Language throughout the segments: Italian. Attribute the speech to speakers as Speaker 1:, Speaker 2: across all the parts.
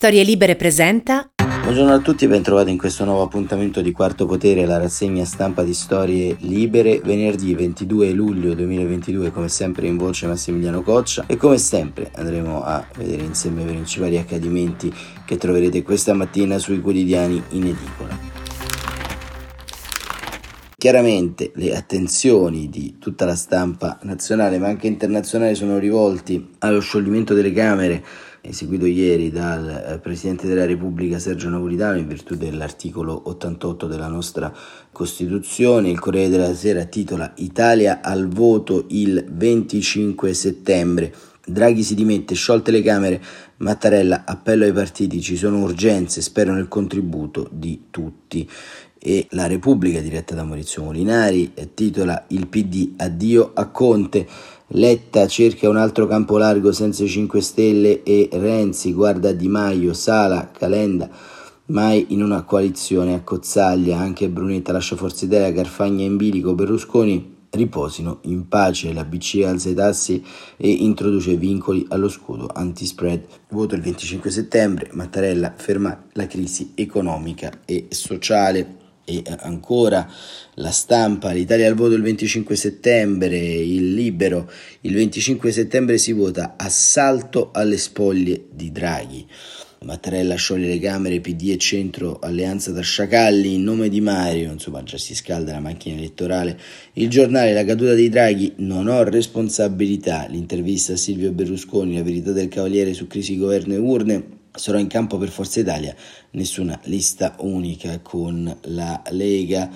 Speaker 1: Storie Libere presenta.
Speaker 2: Buongiorno a tutti e bentrovati in questo nuovo appuntamento di Quarto Potere, la rassegna stampa di Storie Libere, venerdì 22 luglio 2022, come sempre in voce Massimiliano Coccia e come sempre andremo a vedere insieme i principali accadimenti che troverete questa mattina sui quotidiani in edicola. Chiaramente le attenzioni di tutta la stampa nazionale ma anche internazionale sono rivolti allo scioglimento delle Camere eseguito ieri dal eh, Presidente della Repubblica Sergio Napolitano in virtù dell'articolo 88 della nostra Costituzione. Il Corriere della Sera titola Italia al voto il 25 settembre. Draghi si dimette, sciolte le Camere, Mattarella, appello ai partiti, ci sono urgenze, spero nel contributo di tutti. E la Repubblica, diretta da Maurizio Molinari, titola Il PD addio a Conte. Letta cerca un altro campo largo senza i 5 Stelle e Renzi guarda Di Maio, Sala, Calenda, mai in una coalizione a Cozzaglia, anche Brunetta lascia Forza Italia, Carfagna in bilico, Berlusconi riposino in pace, la BCE alza i tassi e introduce vincoli allo scudo anti-spread. Voto il 25 settembre, Mattarella ferma la crisi economica e sociale e ancora la stampa, l'Italia al voto il 25 settembre, il libero, il 25 settembre si vota assalto alle spoglie di Draghi. Mattarella scioglie le Camere, PD e Centro, alleanza tra sciacalli in nome di Mario, insomma già si scalda la macchina elettorale. Il giornale, la caduta di Draghi, non ho responsabilità, l'intervista a Silvio Berlusconi, la verità del Cavaliere su crisi governo e urne, sarò in campo per Forza Italia, nessuna lista unica con la Lega.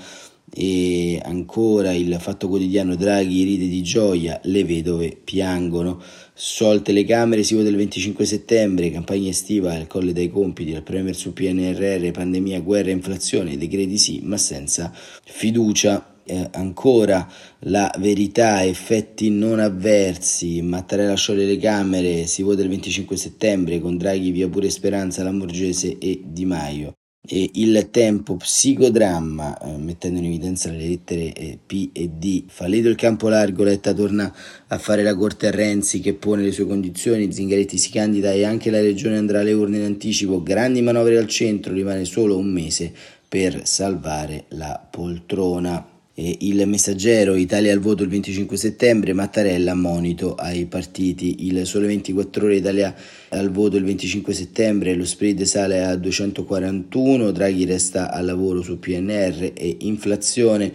Speaker 2: E ancora il fatto quotidiano Draghi ride di gioia, le vedove piangono, sciolte le Camere, si vota il 25 settembre, campagna estiva, il colle dai compiti, il Premier sul PNRR, pandemia, guerra, inflazione, decreti sì, ma senza fiducia eh, ancora la verità, effetti non avversi, Mattarella scioglie le Camere, si vota il 25 settembre con Draghi via pure Speranza, Lamborghese e Di Maio. E il tempo psicodramma, eh, mettendo in evidenza le lettere eh, P e D, fallito il campo largo, Letta torna a fare la corte a Renzi che pone le sue condizioni, Zingaretti si candida e anche la regione andrà alle urne in anticipo, grandi manovre al centro, rimane solo un mese per salvare la poltrona. Il messaggero Italia al voto il 25 settembre, Mattarella monito ai partiti, il sole 24 ore Italia al voto il 25 settembre, lo spread sale a 241, Draghi resta al lavoro su PNR e inflazione.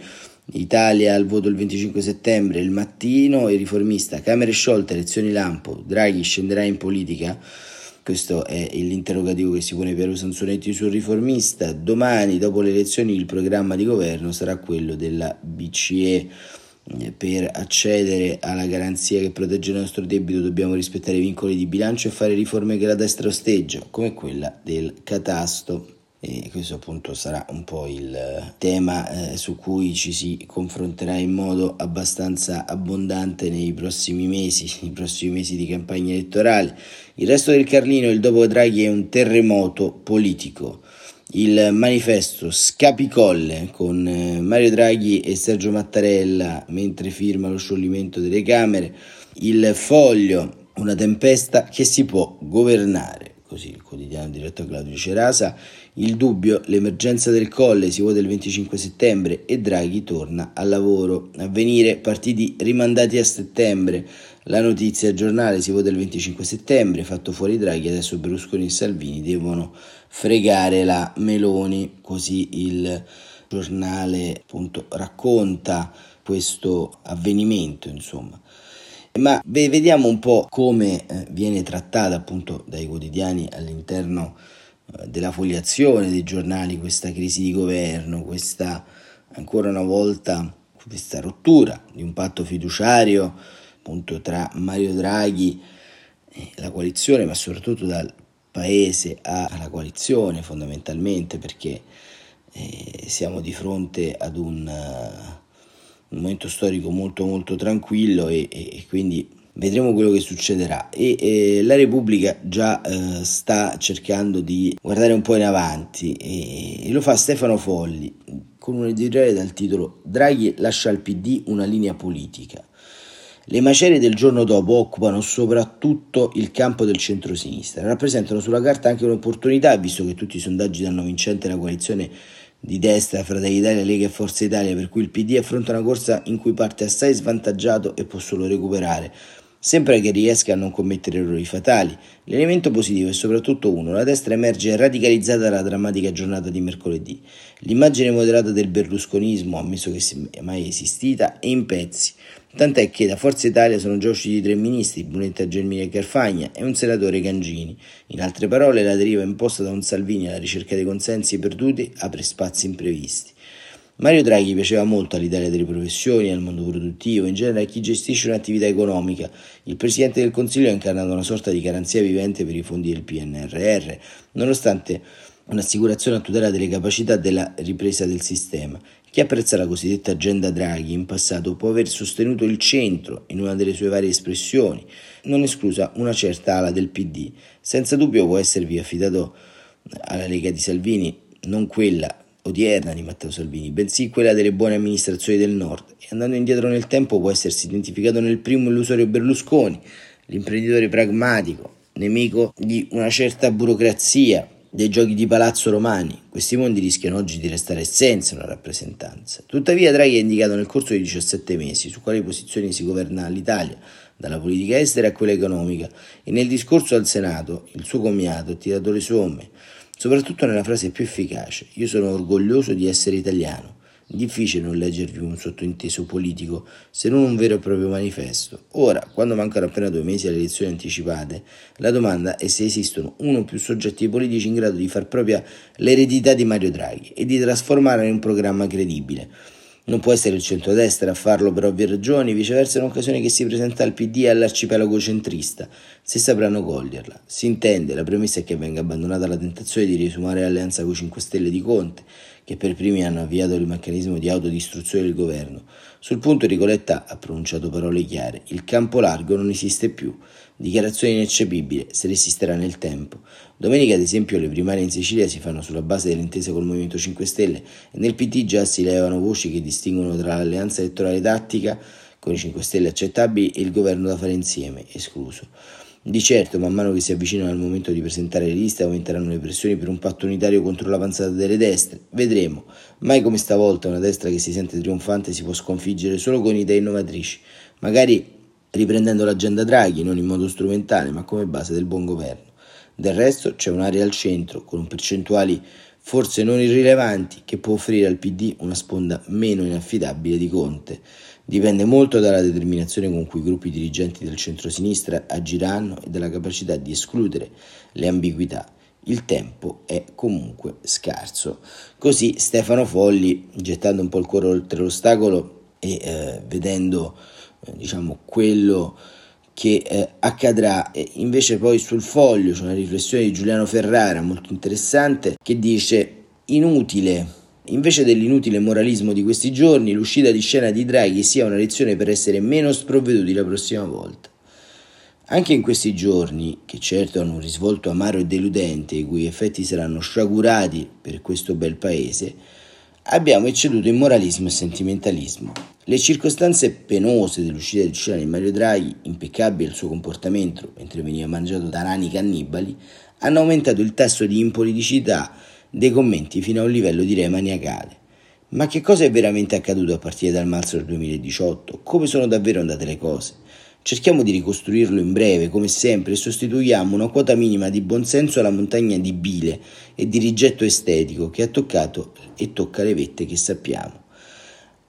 Speaker 2: Italia al voto il 25 settembre, il mattino, il riformista, Camere sciolte, elezioni lampo, Draghi scenderà in politica. Questo è l'interrogativo che si pone Piero Sansonetti sul riformista. Domani, dopo le elezioni, il programma di governo sarà quello della BCE. Per accedere alla garanzia che protegge il nostro debito dobbiamo rispettare i vincoli di bilancio e fare riforme che la destra osteggia, come quella del catasto e questo appunto sarà un po' il tema eh, su cui ci si confronterà in modo abbastanza abbondante nei prossimi mesi, nei prossimi mesi di campagna elettorale. Il resto del Carlino, il dopo Draghi è un terremoto politico. Il manifesto Scapicolle con eh, Mario Draghi e Sergio Mattarella mentre firma lo scioglimento delle Camere. Il foglio, una tempesta che si può governare così il quotidiano diretto a Claudio Cerasa, il dubbio, l'emergenza del colle si vota il 25 settembre e Draghi torna al lavoro. A venire partiti rimandati a settembre. La notizia giornale si vota il 25 settembre, fatto fuori Draghi, adesso Berlusconi e Salvini devono fregare la Meloni, così il giornale appunto racconta questo avvenimento, insomma. Ma vediamo un po' come eh, viene trattata appunto dai quotidiani all'interno della fogliazione dei giornali questa crisi di governo, questa ancora una volta questa rottura di un patto fiduciario appunto tra Mario Draghi e la coalizione, ma soprattutto dal paese alla coalizione fondamentalmente perché eh, siamo di fronte ad un uh, un momento storico molto molto tranquillo e, e quindi vedremo quello che succederà. E, e la Repubblica già eh, sta cercando di guardare un po' in avanti e, e lo fa Stefano Folli con un editoriale dal titolo Draghi lascia al PD una linea politica Le macerie del giorno dopo occupano soprattutto il campo del centro-sinistra, rappresentano sulla carta anche un'opportunità, visto che tutti i sondaggi danno vincente la coalizione di destra, Fratelli Italia, Lega e Forza Italia, per cui il PD affronta una corsa in cui parte assai svantaggiato e può solo recuperare. Sembra che riesca a non commettere errori fatali. L'elemento positivo è soprattutto uno, la destra emerge radicalizzata dalla drammatica giornata di mercoledì. L'immagine moderata del berlusconismo, ammesso che sia mai esistita, è in pezzi. Tant'è che da Forza Italia sono già usciti tre ministri, Brunetta Germini e Carfagna, e un senatore Gangini. In altre parole, la deriva imposta da un Salvini alla ricerca dei consensi perduti apre spazi imprevisti. Mario Draghi piaceva molto all'Italia delle professioni, al mondo produttivo, in genere a chi gestisce un'attività economica. Il Presidente del Consiglio ha incarnato una sorta di garanzia vivente per i fondi del PNRR, nonostante un'assicurazione a tutela delle capacità della ripresa del sistema. Chi apprezza la cosiddetta agenda Draghi in passato può aver sostenuto il centro in una delle sue varie espressioni, non esclusa una certa ala del PD. Senza dubbio può esservi affidato alla Lega di Salvini, non quella odierna di Matteo Salvini, bensì quella delle buone amministrazioni del Nord e andando indietro nel tempo può essersi identificato nel primo illusorio Berlusconi, l'imprenditore pragmatico, nemico di una certa burocrazia, dei giochi di palazzo romani. Questi mondi rischiano oggi di restare senza una rappresentanza. Tuttavia Draghi ha indicato nel corso di 17 mesi su quali posizioni si governa l'Italia, dalla politica estera a quella economica, e nel discorso al Senato il suo commiato ha tirato le somme soprattutto nella frase più efficace, io sono orgoglioso di essere italiano. Difficile non leggervi un sottointeso politico, se non un vero e proprio manifesto. Ora, quando mancano appena due mesi alle elezioni anticipate, la domanda è se esistono uno o più soggetti politici in grado di far propria l'eredità di Mario Draghi e di trasformarla in un programma credibile. Non può essere il centrodestra a farlo per ovvie ragioni, viceversa è un'occasione che si presenta al PD e all'arcipelago centrista, se sapranno coglierla. Si intende, la premessa è che venga abbandonata la tentazione di riesumare l'alleanza con i 5 Stelle di Conte, che per primi hanno avviato il meccanismo di autodistruzione del governo. Sul punto Ricoletta ha pronunciato parole chiare, il campo largo non esiste più, dichiarazione ineccepibile, se resisterà nel tempo. Domenica, ad esempio, le primarie in Sicilia si fanno sulla base dell'intesa col Movimento 5 Stelle e nel PT già si levano voci che distinguono tra l'alleanza elettorale tattica con i 5 Stelle accettabili e il governo da fare insieme, escluso. Di certo, man mano che si avvicinano al momento di presentare le liste, aumenteranno le pressioni per un patto unitario contro l'avanzata delle destre. Vedremo. Mai come stavolta una destra che si sente trionfante si può sconfiggere solo con idee innovatrici, magari riprendendo l'agenda Draghi, non in modo strumentale, ma come base del buon governo. Del resto c'è un'area al centro, con percentuali forse non irrilevanti, che può offrire al PD una sponda meno inaffidabile di Conte. Dipende molto dalla determinazione con cui i gruppi dirigenti del centro-sinistra agiranno e dalla capacità di escludere le ambiguità. Il tempo è comunque scarso. Così Stefano Folli, gettando un po' il cuore oltre l'ostacolo e eh, vedendo eh, diciamo quello che eh, accadrà. E invece poi sul foglio c'è una riflessione di Giuliano Ferrara molto interessante che dice inutile Invece dell'inutile moralismo di questi giorni, l'uscita di scena di Draghi sia una lezione per essere meno sprovveduti la prossima volta. Anche in questi giorni, che certo hanno un risvolto amaro e deludente, i cui effetti saranno sciagurati per questo bel paese, abbiamo ecceduto in moralismo e sentimentalismo. Le circostanze penose dell'uscita di scena di Mario Draghi, impeccabile il suo comportamento mentre veniva mangiato da rani cannibali, hanno aumentato il tasso di impoliticità dei commenti fino a un livello direi maniacale. Ma che cosa è veramente accaduto a partire dal marzo del 2018? Come sono davvero andate le cose? Cerchiamo di ricostruirlo in breve, come sempre, e sostituiamo una quota minima di buonsenso alla montagna di bile e di rigetto estetico che ha toccato e tocca le vette che sappiamo.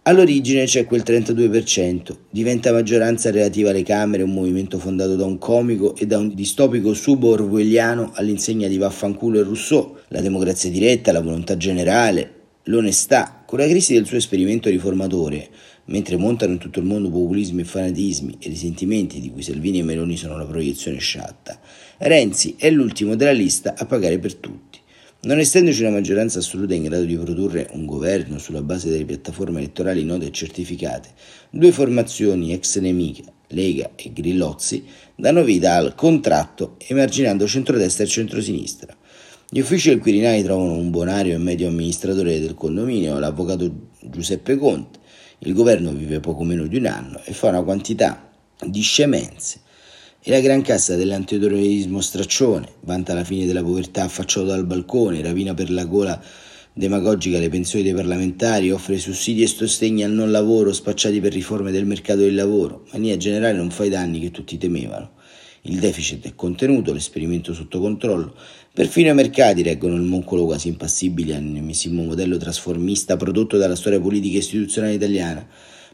Speaker 2: All'origine c'è quel 32%, diventa maggioranza relativa alle Camere, un movimento fondato da un comico e da un distopico subo-orwelliano all'insegna di Vaffanculo e Rousseau, la democrazia diretta, la volontà generale, l'onestà, con la crisi del suo esperimento riformatore, mentre montano in tutto il mondo populismi e fanatismi e risentimenti di cui Salvini e Meloni sono la proiezione sciatta, Renzi è l'ultimo della lista a pagare per tutti. Non essendoci una maggioranza assoluta in grado di produrre un governo sulla base delle piattaforme elettorali note e certificate, due formazioni ex nemiche, Lega e Grillozzi, danno vita al contratto emarginando centrodestra e centrosinistra. Gli uffici del Quirinale trovano un bonario e medio amministratore del condominio, l'avvocato Giuseppe Conte. Il governo vive poco meno di un anno e fa una quantità di scemenze. E la gran cassa dell'antiterrorismo straccione, vanta la fine della povertà affacciato dal balcone, rapina per la gola demagogica le pensioni dei parlamentari, offre sussidi e sostegni al non lavoro spacciati per riforme del mercato del lavoro, mania generale non fa i danni che tutti temevano. Il deficit è contenuto, l'esperimento sotto controllo, perfino i mercati reggono il moncolo quasi impassibile all'ennesimo modello trasformista prodotto dalla storia politica istituzionale italiana,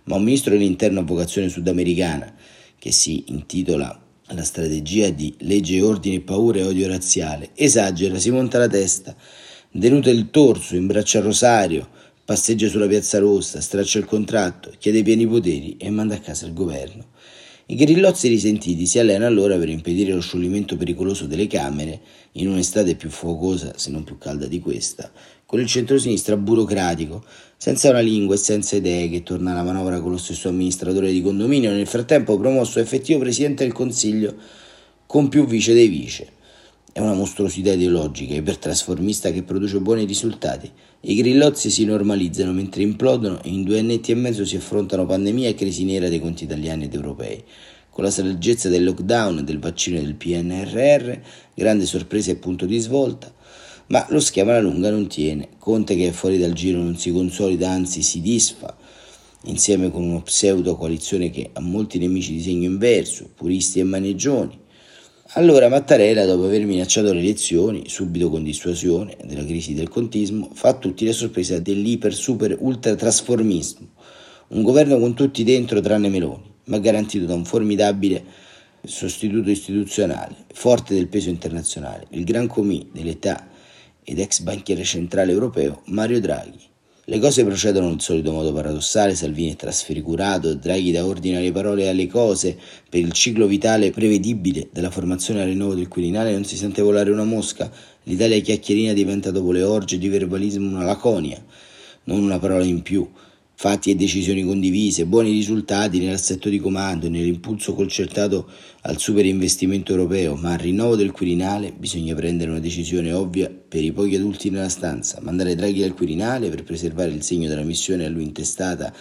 Speaker 2: ma un ministro dell'interno a vocazione sudamericana, che si intitola la strategia di legge, ordine, paura e odio razziale. Esagera, si monta la testa, denuta il torso, imbraccia il rosario, passeggia sulla piazza rossa, straccia il contratto, chiede pieni poteri e manda a casa il governo. I grillozzi risentiti si allenano allora per impedire lo scioglimento pericoloso delle Camere in un'estate più fuocosa, se non più calda di questa, con il centrosinistra burocratico, senza una lingua e senza idee, che torna alla manovra con lo stesso amministratore di condominio, nel frattempo promosso effettivo presidente del Consiglio con più vice dei vice. È una mostruosità ideologica, ipertrasformista che produce buoni risultati. I grillozzi si normalizzano mentre implodono e in due annetti e mezzo si affrontano pandemia e crisi nera dei conti italiani ed europei. Con la saggezza del lockdown, del vaccino e del PNRR, grande sorpresa e punto di svolta, ma lo schema alla lunga non tiene. Conte che è fuori dal giro non si consolida, anzi si disfa, insieme con una pseudo coalizione che ha molti nemici di segno inverso, puristi e maneggioni. Allora Mattarella, dopo aver minacciato le elezioni, subito con dissuasione della crisi del contismo, fa a tutti la sorpresa dell'iper super ultra trasformismo. Un governo con tutti dentro tranne Meloni, ma garantito da un formidabile sostituto istituzionale, forte del peso internazionale, il gran comì dell'età ed ex banchiere centrale europeo Mario Draghi. Le cose procedono nel solito modo paradossale, Salvini è trasfigurato, Draghi dà ordine alle parole e alle cose, per il ciclo vitale prevedibile della formazione al rinnovo del Quirinale non si sente volare una mosca, l'Italia chiacchierina diventa dopo le orge di verbalismo una laconia, non una parola in più, fatti e decisioni condivise, buoni risultati nell'assetto di comando e nell'impulso concertato al super investimento europeo, ma al rinnovo del Quirinale bisogna prendere una decisione ovvia per i pochi adulti nella stanza, mandare Draghi al Quirinale per preservare il segno della missione a lui intestata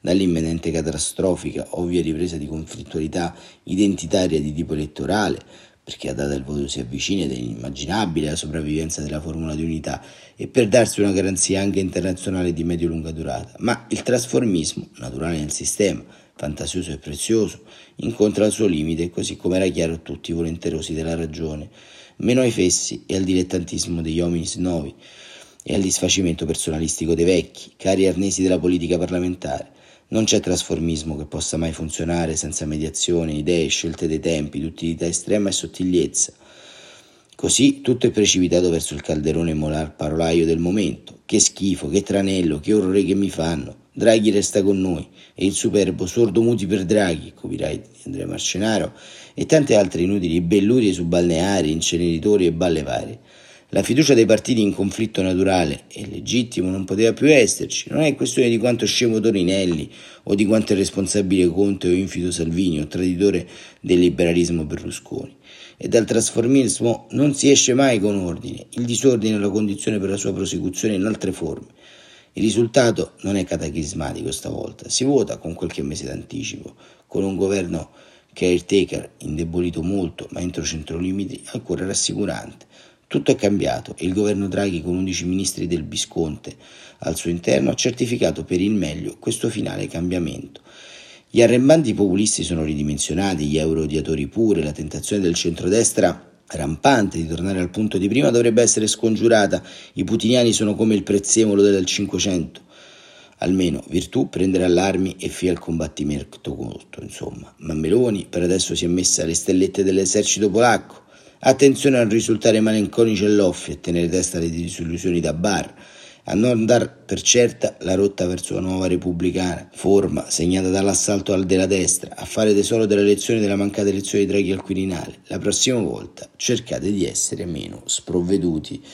Speaker 2: dall'imminente catastrofica, ovvia ripresa di conflittualità identitaria di tipo elettorale, perché a data il voto si avvicina ed è inimmaginabile la sopravvivenza della formula di unità e per darsi una garanzia anche internazionale di medio-lunga durata. Ma il trasformismo, naturale nel sistema, fantasioso e prezioso, incontra il suo limite, così come era chiaro a tutti i volenterosi della ragione, meno ai fessi e al dilettantismo degli uomini nuovi e al disfacimento personalistico dei vecchi, cari arnesi della politica parlamentare, non c'è trasformismo che possa mai funzionare senza mediazione, idee, scelte dei tempi, d'utilità estrema e sottigliezza. Così tutto è precipitato verso il calderone molar parolaio del momento. Che schifo, che tranello, che orrore che mi fanno. Draghi resta con noi e il superbo sordo muti per Draghi, copyright di Andrea Marcenaro, e tante altre inutili bellurie su balneari, inceneritori e balle varie. La fiducia dei partiti in conflitto naturale e legittimo non poteva più esserci. Non è questione di quanto scemo Torinelli o di quanto è responsabile Conte o infido Salvini o traditore del liberalismo Berlusconi. E dal trasformismo non si esce mai con ordine. Il disordine è la condizione per la sua prosecuzione in altre forme. Il risultato non è cataclismatico stavolta. Si vota con qualche mese d'anticipo, con un governo caretaker indebolito molto, ma entro centro limiti ancora rassicurante. Tutto è cambiato e il governo Draghi con 11 ministri del Visconte al suo interno ha certificato per il meglio questo finale cambiamento. Gli arrembanti populisti sono ridimensionati, gli euro-odiatori pure, la tentazione del centrodestra rampante di tornare al punto di prima dovrebbe essere scongiurata, i putiniani sono come il prezzemolo del Cinquecento. Almeno virtù prenderà l'armi e fia il combattimento contro, insomma. Ma Meloni per adesso si è messa alle stellette dell'esercito polacco, Attenzione a non risultare malinconici e loffi, a tenere testa alle disillusioni da bar, a non dar per certa la rotta verso la nuova repubblicana, forma segnata dall'assalto al della destra, a fare tesoro delle lezioni della mancata elezione di Draghi al Quirinale. La prossima volta cercate di essere meno sprovveduti.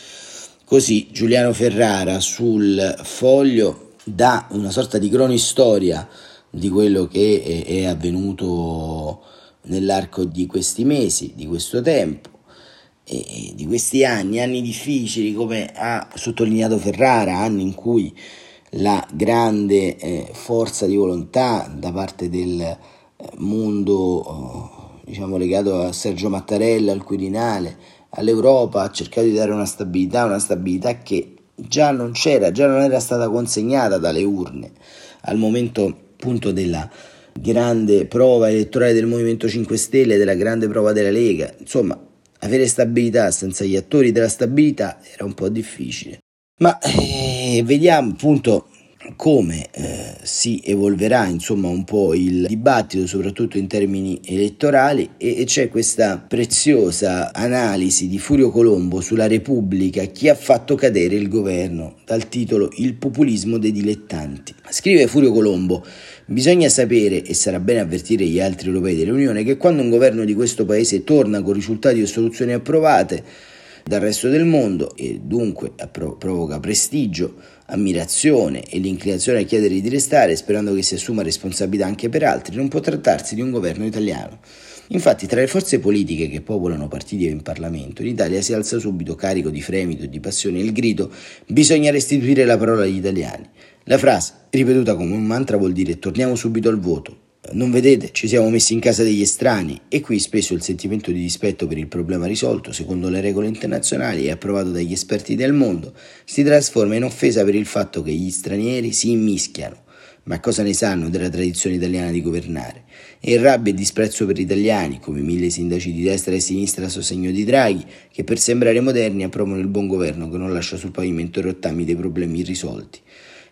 Speaker 2: Così Giuliano Ferrara sul foglio dà una sorta di cronistoria di quello che è avvenuto nell'arco di questi mesi, di questo tempo e di questi anni, anni difficili come ha sottolineato Ferrara, anni in cui la grande eh, forza di volontà da parte del mondo diciamo, legato a Sergio Mattarella, al Quirinale, all'Europa, ha cercato di dare una stabilità, una stabilità che già non c'era, già non era stata consegnata dalle urne. Al momento appunto della grande prova elettorale del Movimento 5 Stelle, della grande prova della Lega, insomma, avere stabilità senza gli attori della stabilità era un po' difficile. Ma eh, vediamo appunto come eh, si evolverà insomma un po' il dibattito soprattutto in termini elettorali e, e, c'è questa preziosa analisi di Furio Colombo sulla Repubblica chi ha fatto cadere il governo dal titolo Il populismo dei dilettanti. Scrive Furio Colombo Bisogna sapere, e sarà bene avvertire gli altri europei dell'Unione, che quando un governo di questo paese torna con risultati o soluzioni approvate dal resto del mondo e dunque provoca prestigio, ammirazione e l'inclinazione a chiedere di restare sperando che si assuma responsabilità anche per altri, non può trattarsi di un governo italiano. Infatti, tra le forze politiche che popolano partiti in Parlamento, in Italia si alza subito carico di fremito e di passione il grido: bisogna restituire la parola agli italiani. La frase, ripetuta come un mantra, vuol dire torniamo subito al voto. Non vedete, ci siamo messi in casa degli estranei e qui spesso il sentimento di dispetto per il problema risolto, secondo le regole internazionali e approvato dagli esperti del mondo, si trasforma in offesa per il fatto che gli stranieri si immischiano. Ma cosa ne sanno della tradizione italiana di governare? E rabbia e disprezzo per gli italiani, come mille sindaci di destra e sinistra a sostegno di Draghi, che per sembrare moderni approvano il buon governo che non lascia sul pavimento i rottami dei problemi irrisolti.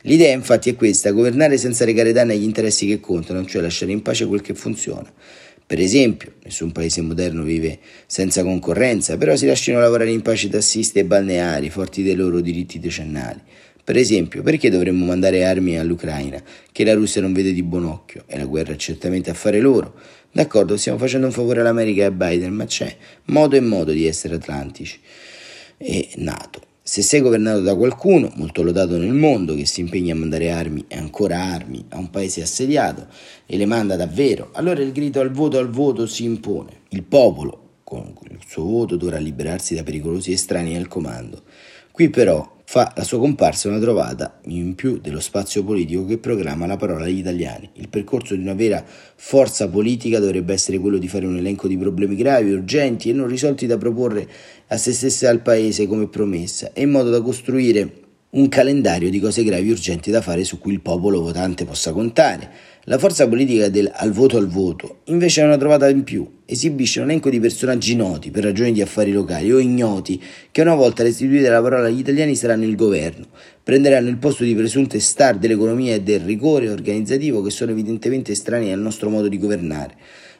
Speaker 2: L'idea infatti è questa, governare senza recare danni agli interessi che contano, cioè lasciare in pace quel che funziona. Per esempio, nessun paese moderno vive senza concorrenza, però si lasciano lavorare in pace tassisti e balneari, forti dei loro diritti decennali. Per esempio, perché dovremmo mandare armi all'Ucraina, che la Russia non vede di buon occhio, e la guerra è certamente affare loro? D'accordo, stiamo facendo un favore all'America e a Biden, ma c'è modo e modo di essere atlantici. E NATO. Se sei governato da qualcuno, molto lodato nel mondo, che si impegna a mandare armi e ancora armi a un paese assediato e le manda davvero, allora il grido al voto al voto si impone. Il popolo, con il suo voto, dovrà liberarsi da pericolosi estranei al comando. Qui però fa la sua comparsa una trovata in più dello spazio politico che proclama la parola agli italiani. Il percorso di una vera forza politica dovrebbe essere quello di fare un elenco di problemi gravi, urgenti e non risolti da proporre a se stessa e al Paese come promessa, e in modo da costruire un calendario di cose gravi e urgenti da fare su cui il popolo votante possa contare. La forza politica del al voto al voto invece è una trovata in più, esibisce un elenco di personaggi noti per ragioni di affari locali o ignoti che una volta restituita la parola agli italiani saranno il governo, prenderanno il posto di presunte star dell'economia e del rigore organizzativo che sono evidentemente estranei al nostro modo di governare.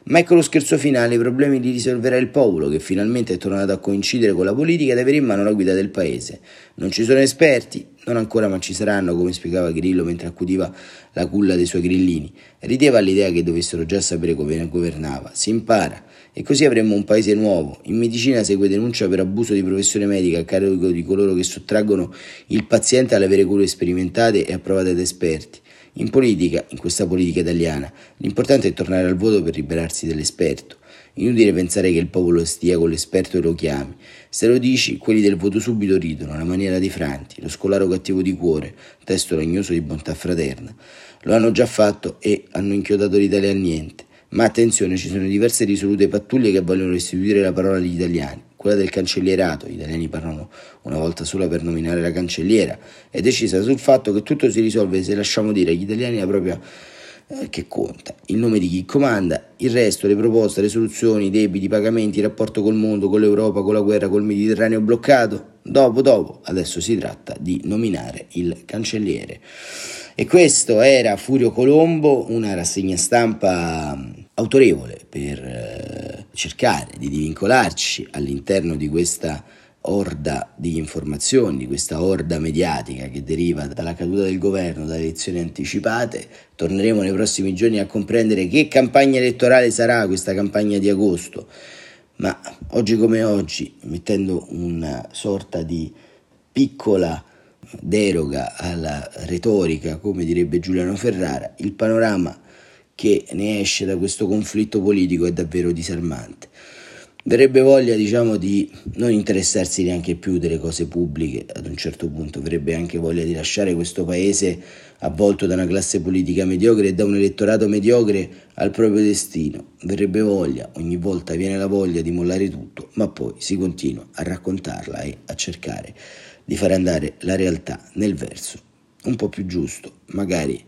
Speaker 2: Ma ecco lo scherzo finale, i problemi li risolverà il popolo che finalmente è tornato a coincidere con la politica ed avere in mano la guida del paese. Non ci sono esperti, non ancora ma ci saranno, come spiegava Grillo mentre accudiva la culla dei suoi grillini. Rideva all'idea che dovessero già sapere come governava. Si impara e così avremmo un paese nuovo. In medicina segue denuncia per abuso di professione medica a carico di coloro che sottraggono il paziente alle vere cure sperimentate e approvate da esperti. In politica, in questa politica italiana, l'importante è tornare al voto per liberarsi dell'esperto. Inutile pensare che il popolo stia con l'esperto e lo chiami. Se lo dici, quelli del voto subito ridono, la maniera di Franti, lo scolaro cattivo di cuore, testo legnoso di bontà fraterna. Lo hanno già fatto e hanno inchiodato l'Italia a niente. Ma attenzione, ci sono diverse risolute pattuglie che vogliono restituire la parola agli italiani quella del cancellierato, gli italiani parlano una volta sola per nominare la cancelliera, è decisa sul fatto che tutto si risolve se lasciamo dire agli italiani la propria eh, che conta, il nome di chi comanda, il resto, le proposte, le soluzioni, i debiti, i pagamenti, il rapporto col mondo, con l'Europa, con la guerra, col Mediterraneo bloccato, dopo, dopo, adesso si tratta di nominare il cancelliere. E questo era Furio Colombo, una rassegna stampa autorevole per eh, cercare di divincolarci all'interno di questa orda di informazioni, di questa orda mediatica che deriva dalla caduta del governo, dalle elezioni anticipate. Torneremo nei prossimi giorni a comprendere che campagna elettorale sarà questa campagna di agosto. Ma oggi come oggi, mettendo una sorta di piccola deroga alla retorica, come direbbe Giuliano Ferrara, il panorama che ne esce da questo conflitto politico è davvero disarmante. Verrebbe voglia, diciamo, di non interessarsi neanche più delle cose pubbliche ad un certo punto, verrebbe anche voglia di lasciare questo paese avvolto da una classe politica mediocre e da un elettorato mediocre al proprio destino. Verrebbe voglia, ogni volta viene la voglia di mollare tutto, ma poi si continua a raccontarla e a cercare di far andare la realtà nel verso un po' più giusto, magari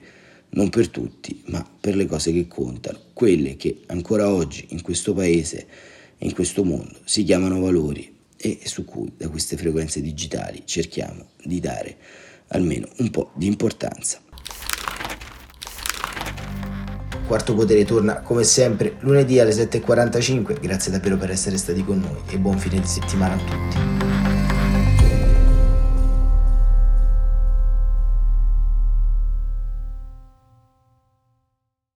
Speaker 2: non per tutti, ma per le cose che contano, quelle che ancora oggi in questo paese in questo mondo si chiamano valori e su cui da queste frequenze digitali cerchiamo di dare almeno un po' di importanza. Quarto Potere torna come sempre lunedì alle 7.45, grazie davvero per essere stati con noi e buon fine di settimana a tutti.